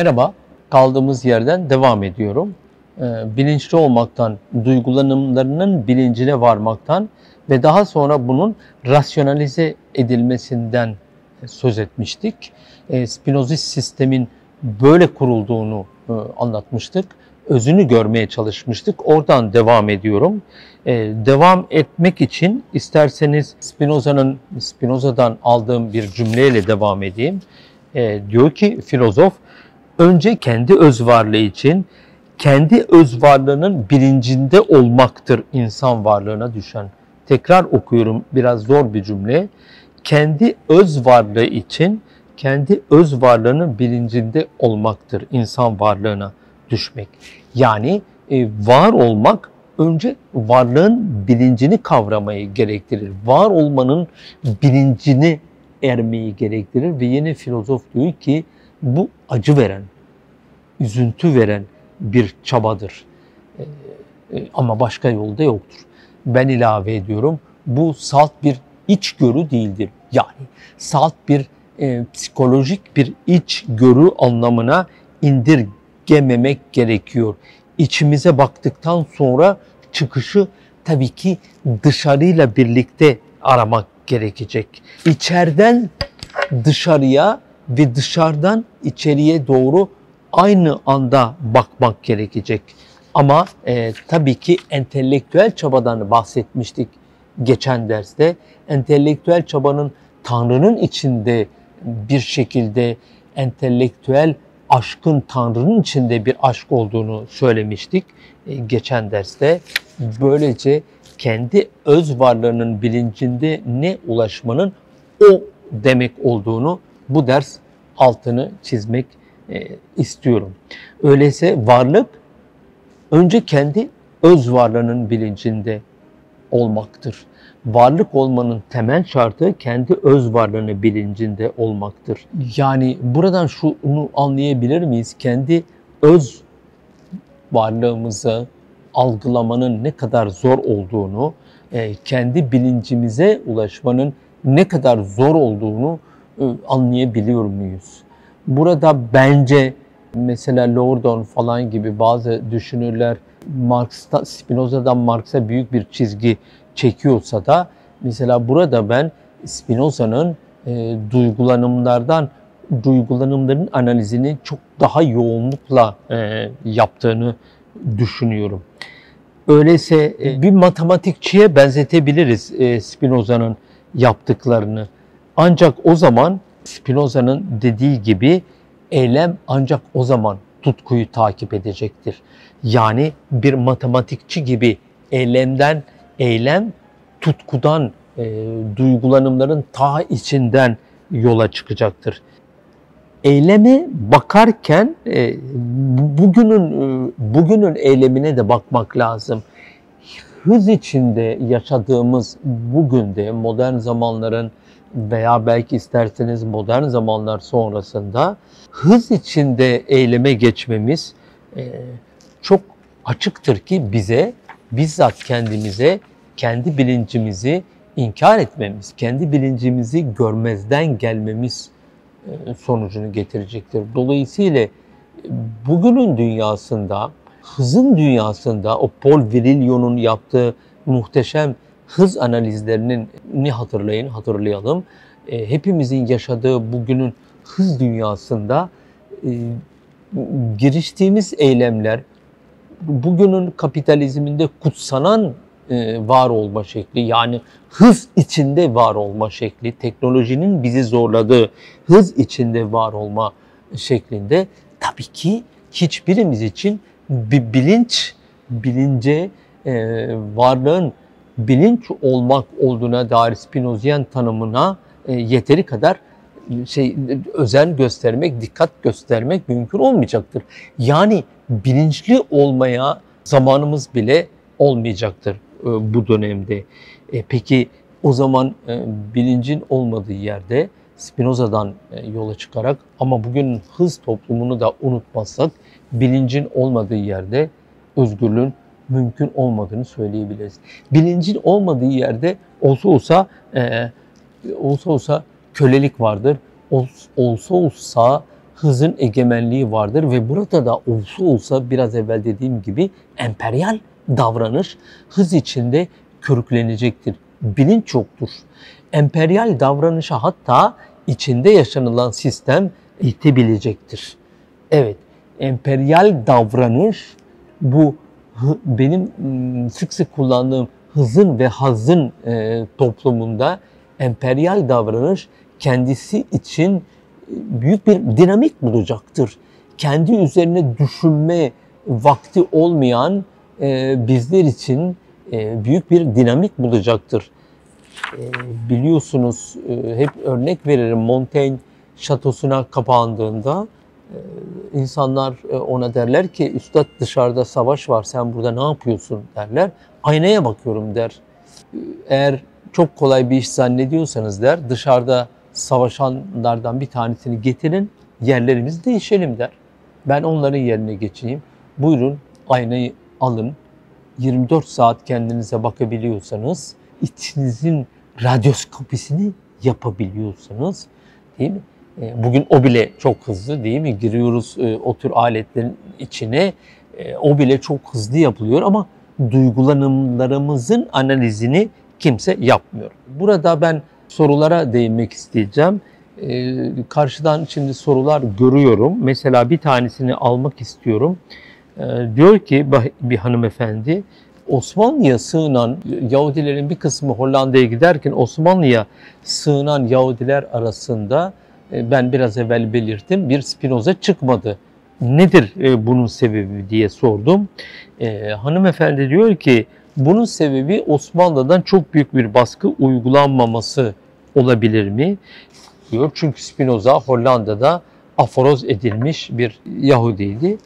Merhaba, kaldığımız yerden devam ediyorum. Ee, bilinçli olmaktan, duygulanımlarının bilincine varmaktan ve daha sonra bunun rasyonalize edilmesinden söz etmiştik. Ee, Spinozist sistemin böyle kurulduğunu e, anlatmıştık. Özünü görmeye çalışmıştık. Oradan devam ediyorum. Ee, devam etmek için isterseniz Spinoza'nın Spinoza'dan aldığım bir cümleyle devam edeyim. Diyor ki filozof, önce kendi öz varlığı için kendi öz varlığının bilincinde olmaktır insan varlığına düşen. Tekrar okuyorum biraz zor bir cümle. Kendi öz varlığı için kendi öz varlığının bilincinde olmaktır insan varlığına düşmek. Yani e, var olmak önce varlığın bilincini kavramayı gerektirir. Var olmanın bilincini ermeyi gerektirir ve yeni filozof diyor ki bu acı veren, üzüntü veren bir çabadır. Ee, e, ama başka yolda yoktur. Ben ilave ediyorum. Bu salt bir içgörü değildir. Yani salt bir e, psikolojik bir içgörü anlamına indirgememek gerekiyor. İçimize baktıktan sonra çıkışı tabii ki dışarıyla birlikte aramak gerekecek. İçeriden dışarıya ve dışarıdan içeriye doğru aynı anda bakmak gerekecek. Ama e, tabii ki entelektüel çabadan bahsetmiştik geçen derste. Entelektüel çabanın Tanrı'nın içinde bir şekilde entelektüel aşkın Tanrı'nın içinde bir aşk olduğunu söylemiştik e, geçen derste. Böylece kendi öz varlığının bilincinde ne ulaşmanın o demek olduğunu bu ders altını çizmek e, istiyorum. Öyleyse varlık önce kendi öz varlığının bilincinde olmaktır. Varlık olmanın temel şartı kendi öz varlığını bilincinde olmaktır. Yani buradan şunu anlayabilir miyiz? Kendi öz varlığımızı algılamanın ne kadar zor olduğunu, e, kendi bilincimize ulaşmanın ne kadar zor olduğunu anlayabiliyor muyuz? Burada bence mesela Lordon falan gibi bazı düşünürler Marx'ta, Spinoza'dan Marx'a büyük bir çizgi çekiyorsa da mesela burada ben Spinoza'nın e, duygulanımlardan duygulanımların analizini çok daha yoğunlukla e, yaptığını düşünüyorum. Öyleyse e, bir matematikçiye benzetebiliriz e, Spinoza'nın yaptıklarını. Ancak o zaman Spinoza'nın dediği gibi eylem ancak o zaman tutkuyu takip edecektir. Yani bir matematikçi gibi eylemden, eylem tutkudan, e, duygulanımların ta içinden yola çıkacaktır. Eyleme bakarken e, bugünün e, bugünün eylemine de bakmak lazım. Hız içinde yaşadığımız bugün de modern zamanların veya belki isterseniz modern zamanlar sonrasında hız içinde eyleme geçmemiz e, çok açıktır ki bize bizzat kendimize kendi bilincimizi inkar etmemiz, kendi bilincimizi görmezden gelmemiz e, sonucunu getirecektir. Dolayısıyla bugünün dünyasında, hızın dünyasında o Paul Virilio'nun yaptığı muhteşem hız analizlerinin ni hatırlayın, hatırlayalım. E, hepimizin yaşadığı bugünün hız dünyasında e, giriştiğimiz eylemler bugünün kapitalizminde kutsanan e, var olma şekli yani hız içinde var olma şekli, teknolojinin bizi zorladığı hız içinde var olma şeklinde tabii ki hiçbirimiz için bir bilinç, bilince, varlığın bilinç olmak olduğuna dair Spinozian tanımına e, yeteri kadar şey özen göstermek, dikkat göstermek mümkün olmayacaktır. Yani bilinçli olmaya zamanımız bile olmayacaktır e, bu dönemde. E, peki o zaman e, bilincin olmadığı yerde Spinoza'dan e, yola çıkarak ama bugün hız toplumunu da unutmazsak bilincin olmadığı yerde özgürlüğün mümkün olmadığını söyleyebiliriz. Bilincin olmadığı yerde olsa olsa e, olsa olsa kölelik vardır. Olsa olsa hızın egemenliği vardır ve burada da olsa olsa biraz evvel dediğim gibi emperyal davranış hız içinde körüklenecektir. Bilinç yoktur. Emperyal davranışa hatta içinde yaşanılan sistem itebilecektir. Evet, emperyal davranış bu benim sık sık kullandığım hızın ve hazın toplumunda emperyal davranış kendisi için büyük bir dinamik bulacaktır. Kendi üzerine düşünme vakti olmayan bizler için büyük bir dinamik bulacaktır. Biliyorsunuz hep örnek veririm Montaigne şatosuna kapandığında insanlar e, ona derler ki üstad dışarıda savaş var sen burada ne yapıyorsun derler. Aynaya bakıyorum der. Eğer çok kolay bir iş zannediyorsanız der dışarıda savaşanlardan bir tanesini getirin yerlerimiz değişelim der. Ben onların yerine geçeyim. Buyurun aynayı alın. 24 saat kendinize bakabiliyorsanız içinizin radyoskopisini yapabiliyorsanız değil mi? E, bugün o bile çok hızlı değil mi? Giriyoruz e, o tür aletlerin içine. E, o bile çok hızlı yapılıyor ama duygulanımlarımızın analizini kimse yapmıyor. Burada ben sorulara değinmek isteyeceğim. Karşıdan şimdi sorular görüyorum. Mesela bir tanesini almak istiyorum. Diyor ki bir hanımefendi, Osmanlı'ya sığınan Yahudilerin bir kısmı Hollanda'ya giderken Osmanlı'ya sığınan Yahudiler arasında ben biraz evvel belirttim bir Spinoza çıkmadı. Nedir e, bunun sebebi diye sordum. E, hanımefendi diyor ki bunun sebebi Osmanlı'dan çok büyük bir baskı uygulanmaması olabilir mi? Diyor çünkü Spinoza Hollanda'da aforoz edilmiş bir Yahudiydi.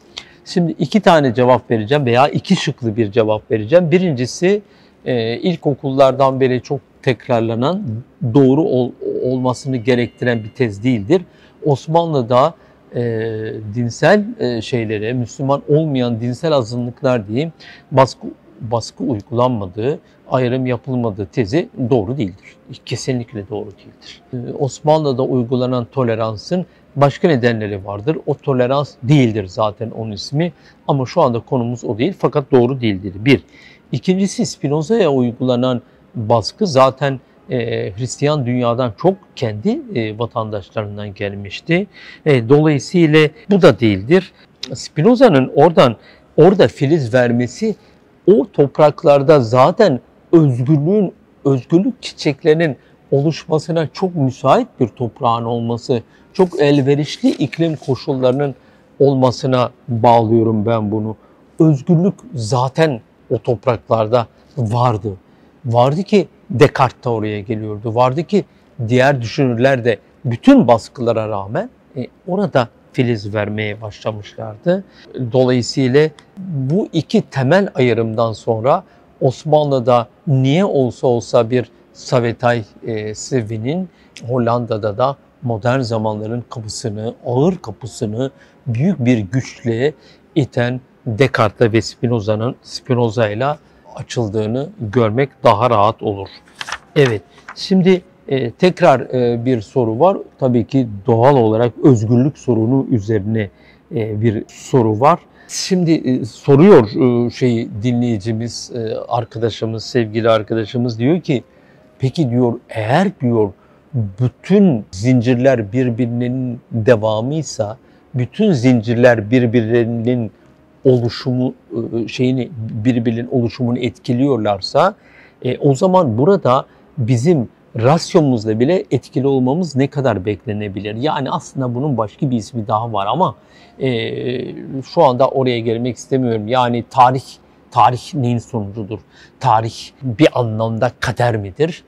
Şimdi iki tane cevap vereceğim veya iki şıklı bir cevap vereceğim. Birincisi e, ilkokullardan beri çok tekrarlanan doğru ol, olmasını gerektiren bir tez değildir. Osmanlı'da e, dinsel e, şeylere, Müslüman olmayan dinsel azınlıklar diyeyim baskı baskı uygulanmadığı, ayrım yapılmadığı tezi doğru değildir. Kesinlikle doğru değildir. E, Osmanlı'da uygulanan toleransın başka nedenleri vardır. O tolerans değildir zaten onun ismi ama şu anda konumuz o değil fakat doğru değildir. Bir. İkincisi Spinoza'ya uygulanan baskı zaten e, Hristiyan dünyadan çok kendi e, vatandaşlarından gelmişti. E, dolayısıyla bu da değildir. Spinoza'nın oradan orada filiz vermesi o topraklarda zaten özgürlüğün, özgürlük çiçeklerinin oluşmasına çok müsait bir toprağın olması, çok elverişli iklim koşullarının olmasına bağlıyorum ben bunu. Özgürlük zaten o topraklarda vardı. Vardı ki Descartes de oraya geliyordu. Vardı ki diğer düşünürler de bütün baskılara rağmen e, orada filiz vermeye başlamışlardı. Dolayısıyla bu iki temel ayrımdan sonra Osmanlı'da niye olsa olsa bir Savetay e, Sevi'nin Hollanda'da da modern zamanların kapısını, ağır kapısını büyük bir güçle iten Descartes ve Spinoza'nın Spinoza ile açıldığını görmek daha rahat olur. Evet, şimdi e, tekrar e, bir soru var. Tabii ki doğal olarak özgürlük sorunu üzerine e, bir soru var. Şimdi e, soruyor e, şey dinleyicimiz, e, arkadaşımız, sevgili arkadaşımız diyor ki, peki diyor eğer diyor bütün zincirler birbirinin devamıysa, bütün zincirler birbirlerinin oluşumu e, şeyini birbirinin oluşumunu etkiliyorlarsa e, o zaman burada bizim rasyomuzla bile etkili olmamız ne kadar beklenebilir? Yani aslında bunun başka bir ismi daha var ama e, şu anda oraya gelmek istemiyorum. Yani tarih tarih neyin sonucudur? Tarih bir anlamda kader midir?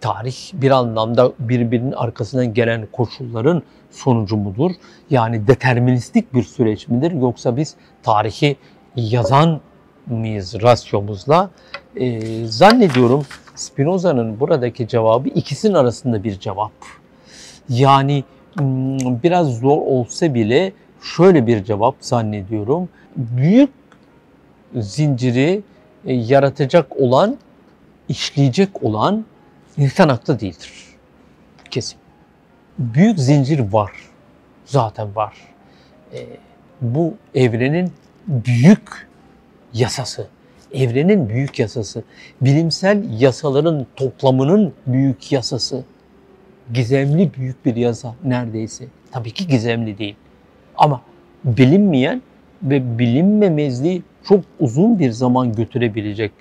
Tarih bir anlamda birbirinin arkasından gelen koşulların sonucu mudur? Yani deterministik bir süreç midir? Yoksa biz tarihi yazan mıyız rasyomuzla? Ee, zannediyorum Spinoza'nın buradaki cevabı ikisinin arasında bir cevap. Yani hmm, biraz zor olsa bile şöyle bir cevap zannediyorum. Büyük zinciri e, yaratacak olan, işleyecek olan insan aklı değildir. Kesin. Büyük zincir var. zaten var. E, bu evrenin büyük yasası, evrenin büyük yasası, bilimsel yasaların toplamının büyük yasası. Gizemli büyük bir yasa neredeyse. Tabii ki gizemli değil. Ama bilinmeyen ve bilinmemezliği çok uzun bir zaman götürebilecek,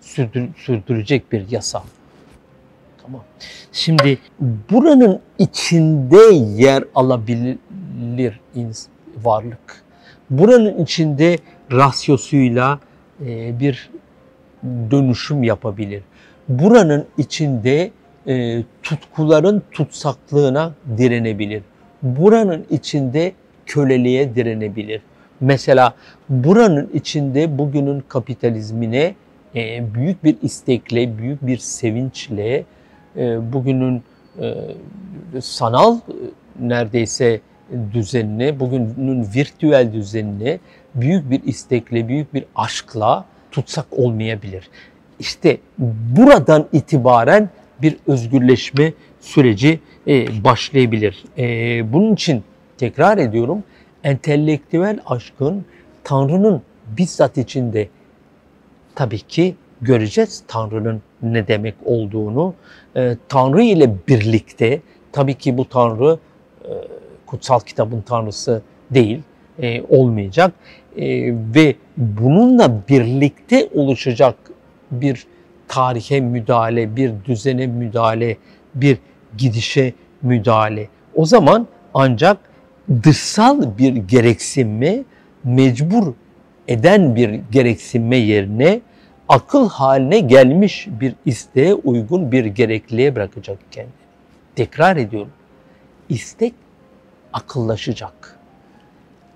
sürdür, sürdürecek bir yasa. Tamam. Şimdi buranın içinde yer alabilir varlık. Buranın içinde rasyosuyla e, bir dönüşüm yapabilir. Buranın içinde e, tutkuların tutsaklığına direnebilir. Buranın içinde köleliğe direnebilir. Mesela buranın içinde bugünün kapitalizmine e, büyük bir istekle, büyük bir sevinçle e, bugünün e, sanal e, neredeyse düzenini, bugünün virtüel düzenini büyük bir istekle, büyük bir aşkla tutsak olmayabilir. İşte buradan itibaren bir özgürleşme süreci e, başlayabilir. Bunun için tekrar ediyorum, entelektüel aşkın Tanrı'nın bizzat içinde tabii ki göreceğiz Tanrı'nın ne demek olduğunu. E, Tanrı ile birlikte tabii ki bu Tanrı e, kutsal kitabın Tanrısı değil, e, olmayacak. E, ve bununla birlikte oluşacak bir tarihe müdahale, bir düzene müdahale, bir gidişe müdahale. O zaman ancak dışsal bir gereksinme mecbur eden bir gereksinme yerine akıl haline gelmiş bir isteğe uygun bir gerekliliğe bırakacak kendini. Tekrar ediyorum. İstek akıllaşacak.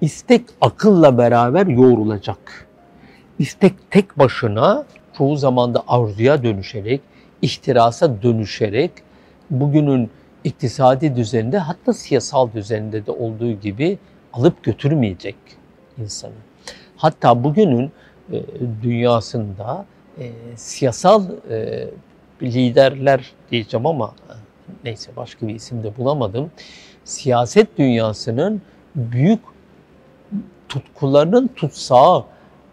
İstek akılla beraber yoğrulacak. İstek tek başına çoğu zaman da arzuya dönüşerek, ihtirasa dönüşerek bugünün iktisadi düzeninde hatta siyasal düzeninde de olduğu gibi alıp götürmeyecek insanı. Hatta bugünün e, dünyasında e, siyasal e, liderler diyeceğim ama neyse başka bir isim de bulamadım. Siyaset dünyasının büyük tutkularının tutsağı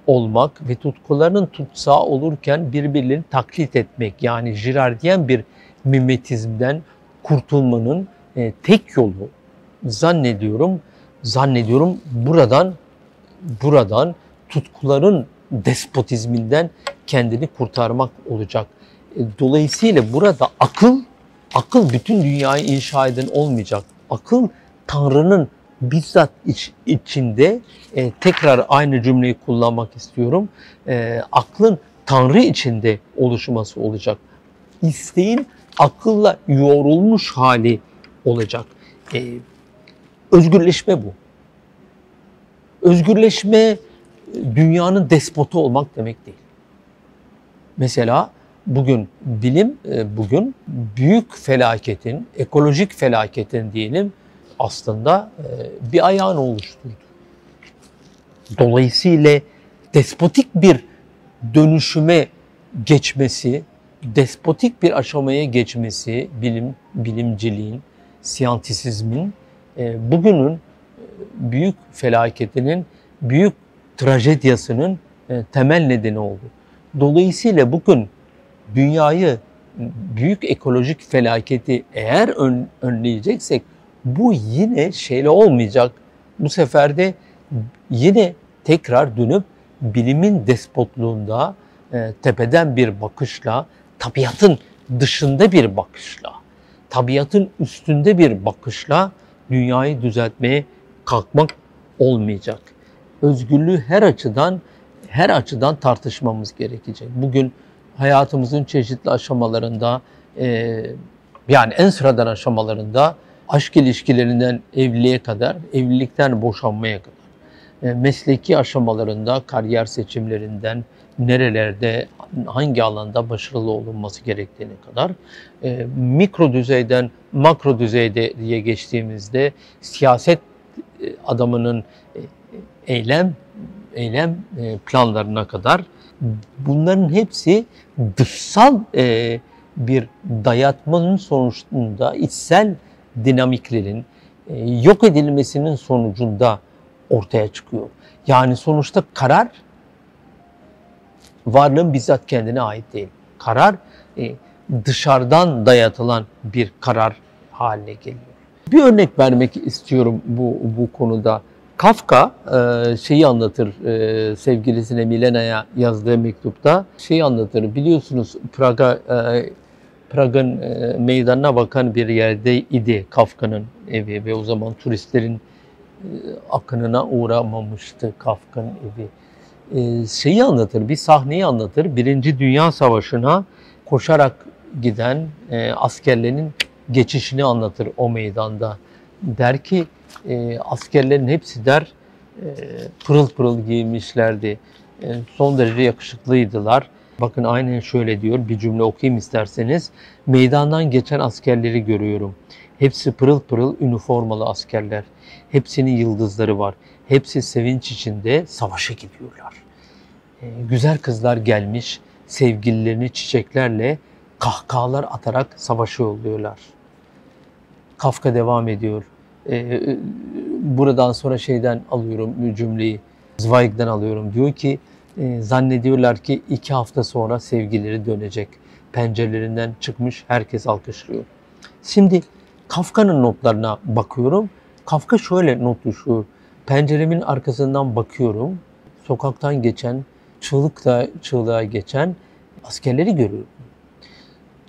olmak ve tutkularının tutsağı olurken birbirlerini taklit etmek yani jirardiyen bir mimetizmden kurtulmanın e, tek yolu zannediyorum zannediyorum buradan buradan tutkuların despotizminden kendini kurtarmak olacak. E, dolayısıyla burada akıl akıl bütün dünyayı inşa eden olmayacak. Akıl Tanrı'nın bizzat iç, içinde e, tekrar aynı cümleyi kullanmak istiyorum. E, aklın Tanrı içinde oluşması olacak. İsteğin akılla yoğrulmuş hali olacak. E, özgürleşme bu. Özgürleşme dünyanın despotu olmak demek değil. Mesela bugün bilim e, bugün büyük felaketin, ekolojik felaketin diyelim aslında e, bir ayağını oluşturdu. Dolayısıyla despotik bir dönüşüme geçmesi, despotik bir aşamaya geçmesi bilim, bilimciliğin, siyantisizmin e, bugünün büyük felaketinin, büyük trajedyasının temel nedeni oldu. Dolayısıyla bugün dünyayı büyük ekolojik felaketi eğer ön, önleyeceksek bu yine şeyle olmayacak. Bu sefer de yine tekrar dönüp bilimin despotluğunda e, tepeden bir bakışla, tabiatın dışında bir bakışla, tabiatın üstünde bir bakışla dünyayı düzeltmeye kalkmak olmayacak. Özgürlüğü her açıdan her açıdan tartışmamız gerekecek. Bugün hayatımızın çeşitli aşamalarında e, yani en sıradan aşamalarında aşk ilişkilerinden evliliğe kadar, evlilikten boşanmaya kadar, e, mesleki aşamalarında, kariyer seçimlerinden nerelerde, hangi alanda başarılı olunması gerektiğine kadar, e, mikro düzeyden makro düzeyde diye geçtiğimizde siyaset adamının eylem eylem e, planlarına kadar bunların hepsi dışsal e, bir dayatmanın sonucunda içsel dinamiklerin, e, yok edilmesinin sonucunda ortaya çıkıyor. Yani sonuçta karar varlığın bizzat kendine ait değil. Karar dışarıdan dayatılan bir karar haline geliyor. Bir örnek vermek istiyorum bu bu konuda. Kafka e, şeyi anlatır e, sevgilisine Milena'ya yazdığı mektupta şeyi anlatır. Biliyorsunuz Praga e, Prag'ın meydanına bakan bir yerde idi Kafka'nın evi ve o zaman turistlerin akınına uğramamıştı Kafka'nın evi. Şeyi anlatır, bir sahneyi anlatır. Birinci Dünya Savaşı'na koşarak giden askerlerin geçişini anlatır o meydanda. Der ki e, askerlerin hepsi der e, pırıl pırıl giymişlerdi. E, son derece yakışıklıydılar. Bakın aynen şöyle diyor bir cümle okuyayım isterseniz. Meydandan geçen askerleri görüyorum. Hepsi pırıl pırıl üniformalı askerler. Hepsinin yıldızları var. Hepsi sevinç içinde savaşa gidiyorlar. E, güzel kızlar gelmiş sevgililerini çiçeklerle kahkahalar atarak savaşa yolluyorlar. Kafka devam ediyor. Ee, buradan sonra şeyden alıyorum cümleyi, Zweig'den alıyorum. Diyor ki e, zannediyorlar ki iki hafta sonra sevgileri dönecek. Pencerelerinden çıkmış herkes alkışlıyor. Şimdi Kafka'nın notlarına bakıyorum. Kafka şöyle not düşüyor. Penceremin arkasından bakıyorum. Sokaktan geçen, çığlıkla çığlığa geçen askerleri görüyorum.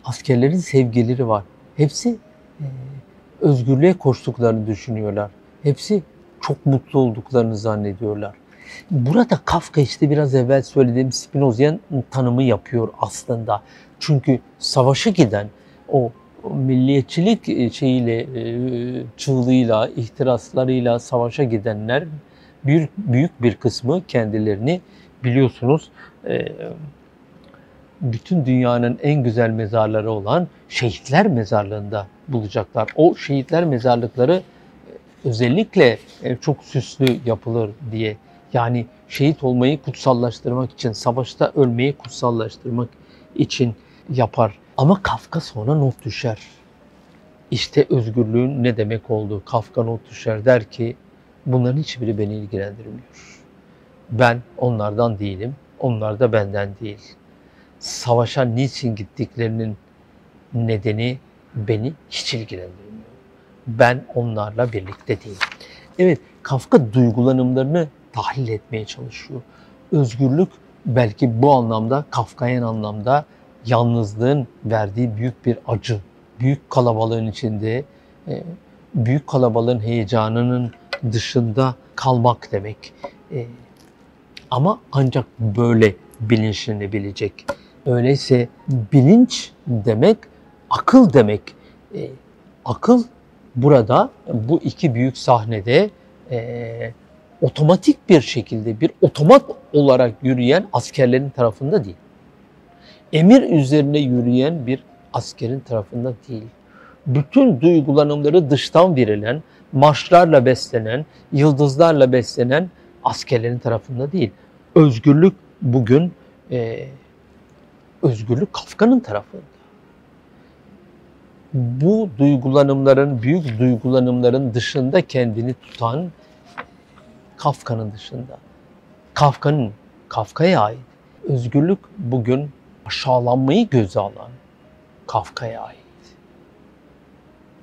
Askerlerin sevgileri var. Hepsi e, özgürlüğe koştuklarını düşünüyorlar. Hepsi çok mutlu olduklarını zannediyorlar. Burada Kafka işte biraz evvel söylediğim Spinoza'nın tanımı yapıyor aslında. Çünkü savaşa giden o milliyetçilik e, şeyiyle, e, çığlığıyla, ihtiraslarıyla savaşa gidenler bir büyük bir kısmı kendilerini biliyorsunuz e, bütün dünyanın en güzel mezarları olan şehitler mezarlığında bulacaklar. O şehitler mezarlıkları e, özellikle e, çok süslü yapılır diye yani şehit olmayı kutsallaştırmak için, savaşta ölmeyi kutsallaştırmak için yapar. Ama Kafka sonra not düşer. İşte özgürlüğün ne demek olduğu Kafka not düşer der ki bunların hiçbiri beni ilgilendirmiyor. Ben onlardan değilim, onlar da benden değil. Savaşa niçin gittiklerinin nedeni beni hiç ilgilendirmiyor. Ben onlarla birlikte değilim. Evet, Kafka duygulanımlarını tahlil etmeye çalışıyor. Özgürlük belki bu anlamda, Kafkayen anlamda yalnızlığın verdiği büyük bir acı. Büyük kalabalığın içinde, e, büyük kalabalığın heyecanının dışında kalmak demek. E, ama ancak böyle bilinçlenebilecek. Öyleyse bilinç demek akıl demek. E, akıl burada bu iki büyük sahnede e, otomatik bir şekilde bir otomat olarak yürüyen askerlerin tarafında değil. Emir üzerine yürüyen bir askerin tarafında değil. Bütün duygulanımları dıştan verilen, marşlarla beslenen, yıldızlarla beslenen askerlerin tarafında değil. Özgürlük bugün e, özgürlük Kafka'nın tarafında bu duygulanımların, büyük duygulanımların dışında kendini tutan Kafka'nın dışında. Kafka'nın, Kafka'ya ait. Özgürlük bugün aşağılanmayı göze alan Kafka'ya ait.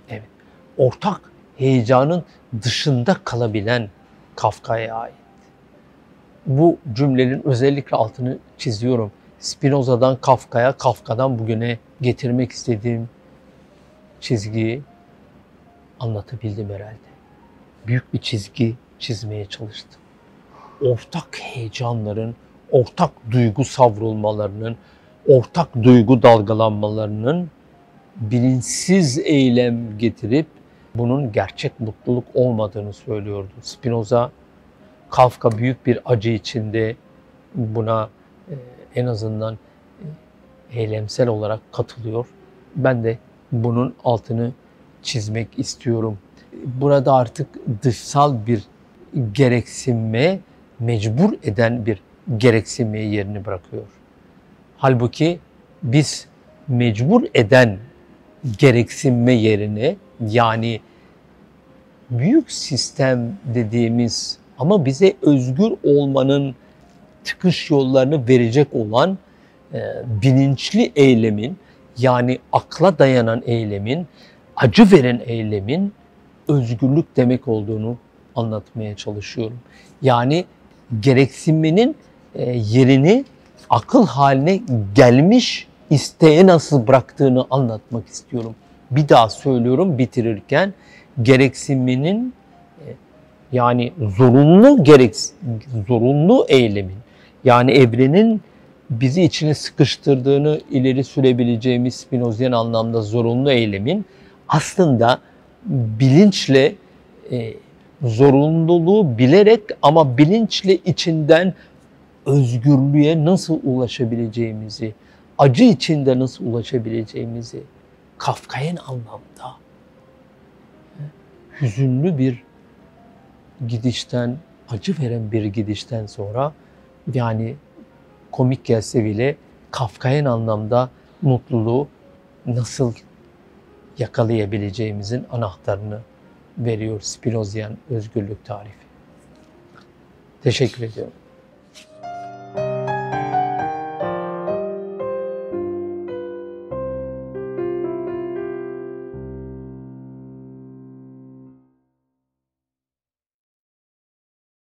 Evet, ortak heyecanın dışında kalabilen Kafka'ya ait. Bu cümlenin özellikle altını çiziyorum. Spinoza'dan Kafka'ya, Kafka'dan bugüne getirmek istediğim çizgiyi anlatabildim herhalde. Büyük bir çizgi çizmeye çalıştım. Ortak heyecanların, ortak duygu savrulmalarının, ortak duygu dalgalanmalarının bilinçsiz eylem getirip bunun gerçek mutluluk olmadığını söylüyordu. Spinoza, Kafka büyük bir acı içinde buna e, en azından e, eylemsel olarak katılıyor. Ben de bunun altını çizmek istiyorum. Burada artık dışsal bir gereksinme mecbur eden bir gereksinmeye yerini bırakıyor. Halbuki biz mecbur eden gereksinme yerine yani büyük sistem dediğimiz ama bize özgür olmanın çıkış yollarını verecek olan e, bilinçli eylemin yani akla dayanan eylemin, acı veren eylemin özgürlük demek olduğunu anlatmaya çalışıyorum. Yani gereksinmenin e, yerini akıl haline gelmiş isteğe nasıl bıraktığını anlatmak istiyorum. Bir daha söylüyorum bitirirken gereksinmenin e, yani zorunlu gerek zorunlu eylemin yani evrenin bizi içine sıkıştırdığını ileri sürebileceğimiz Spinozian anlamda zorunlu eylemin aslında bilinçle e, zorunluluğu bilerek ama bilinçle içinden özgürlüğe nasıl ulaşabileceğimizi, acı içinde nasıl ulaşabileceğimizi Kafkayen anlamda hüzünlü bir gidişten, acı veren bir gidişten sonra yani komik gelse bile Kafkayen anlamda mutluluğu nasıl yakalayabileceğimizin anahtarını veriyor Spinozian özgürlük tarifi. Teşekkür ediyorum.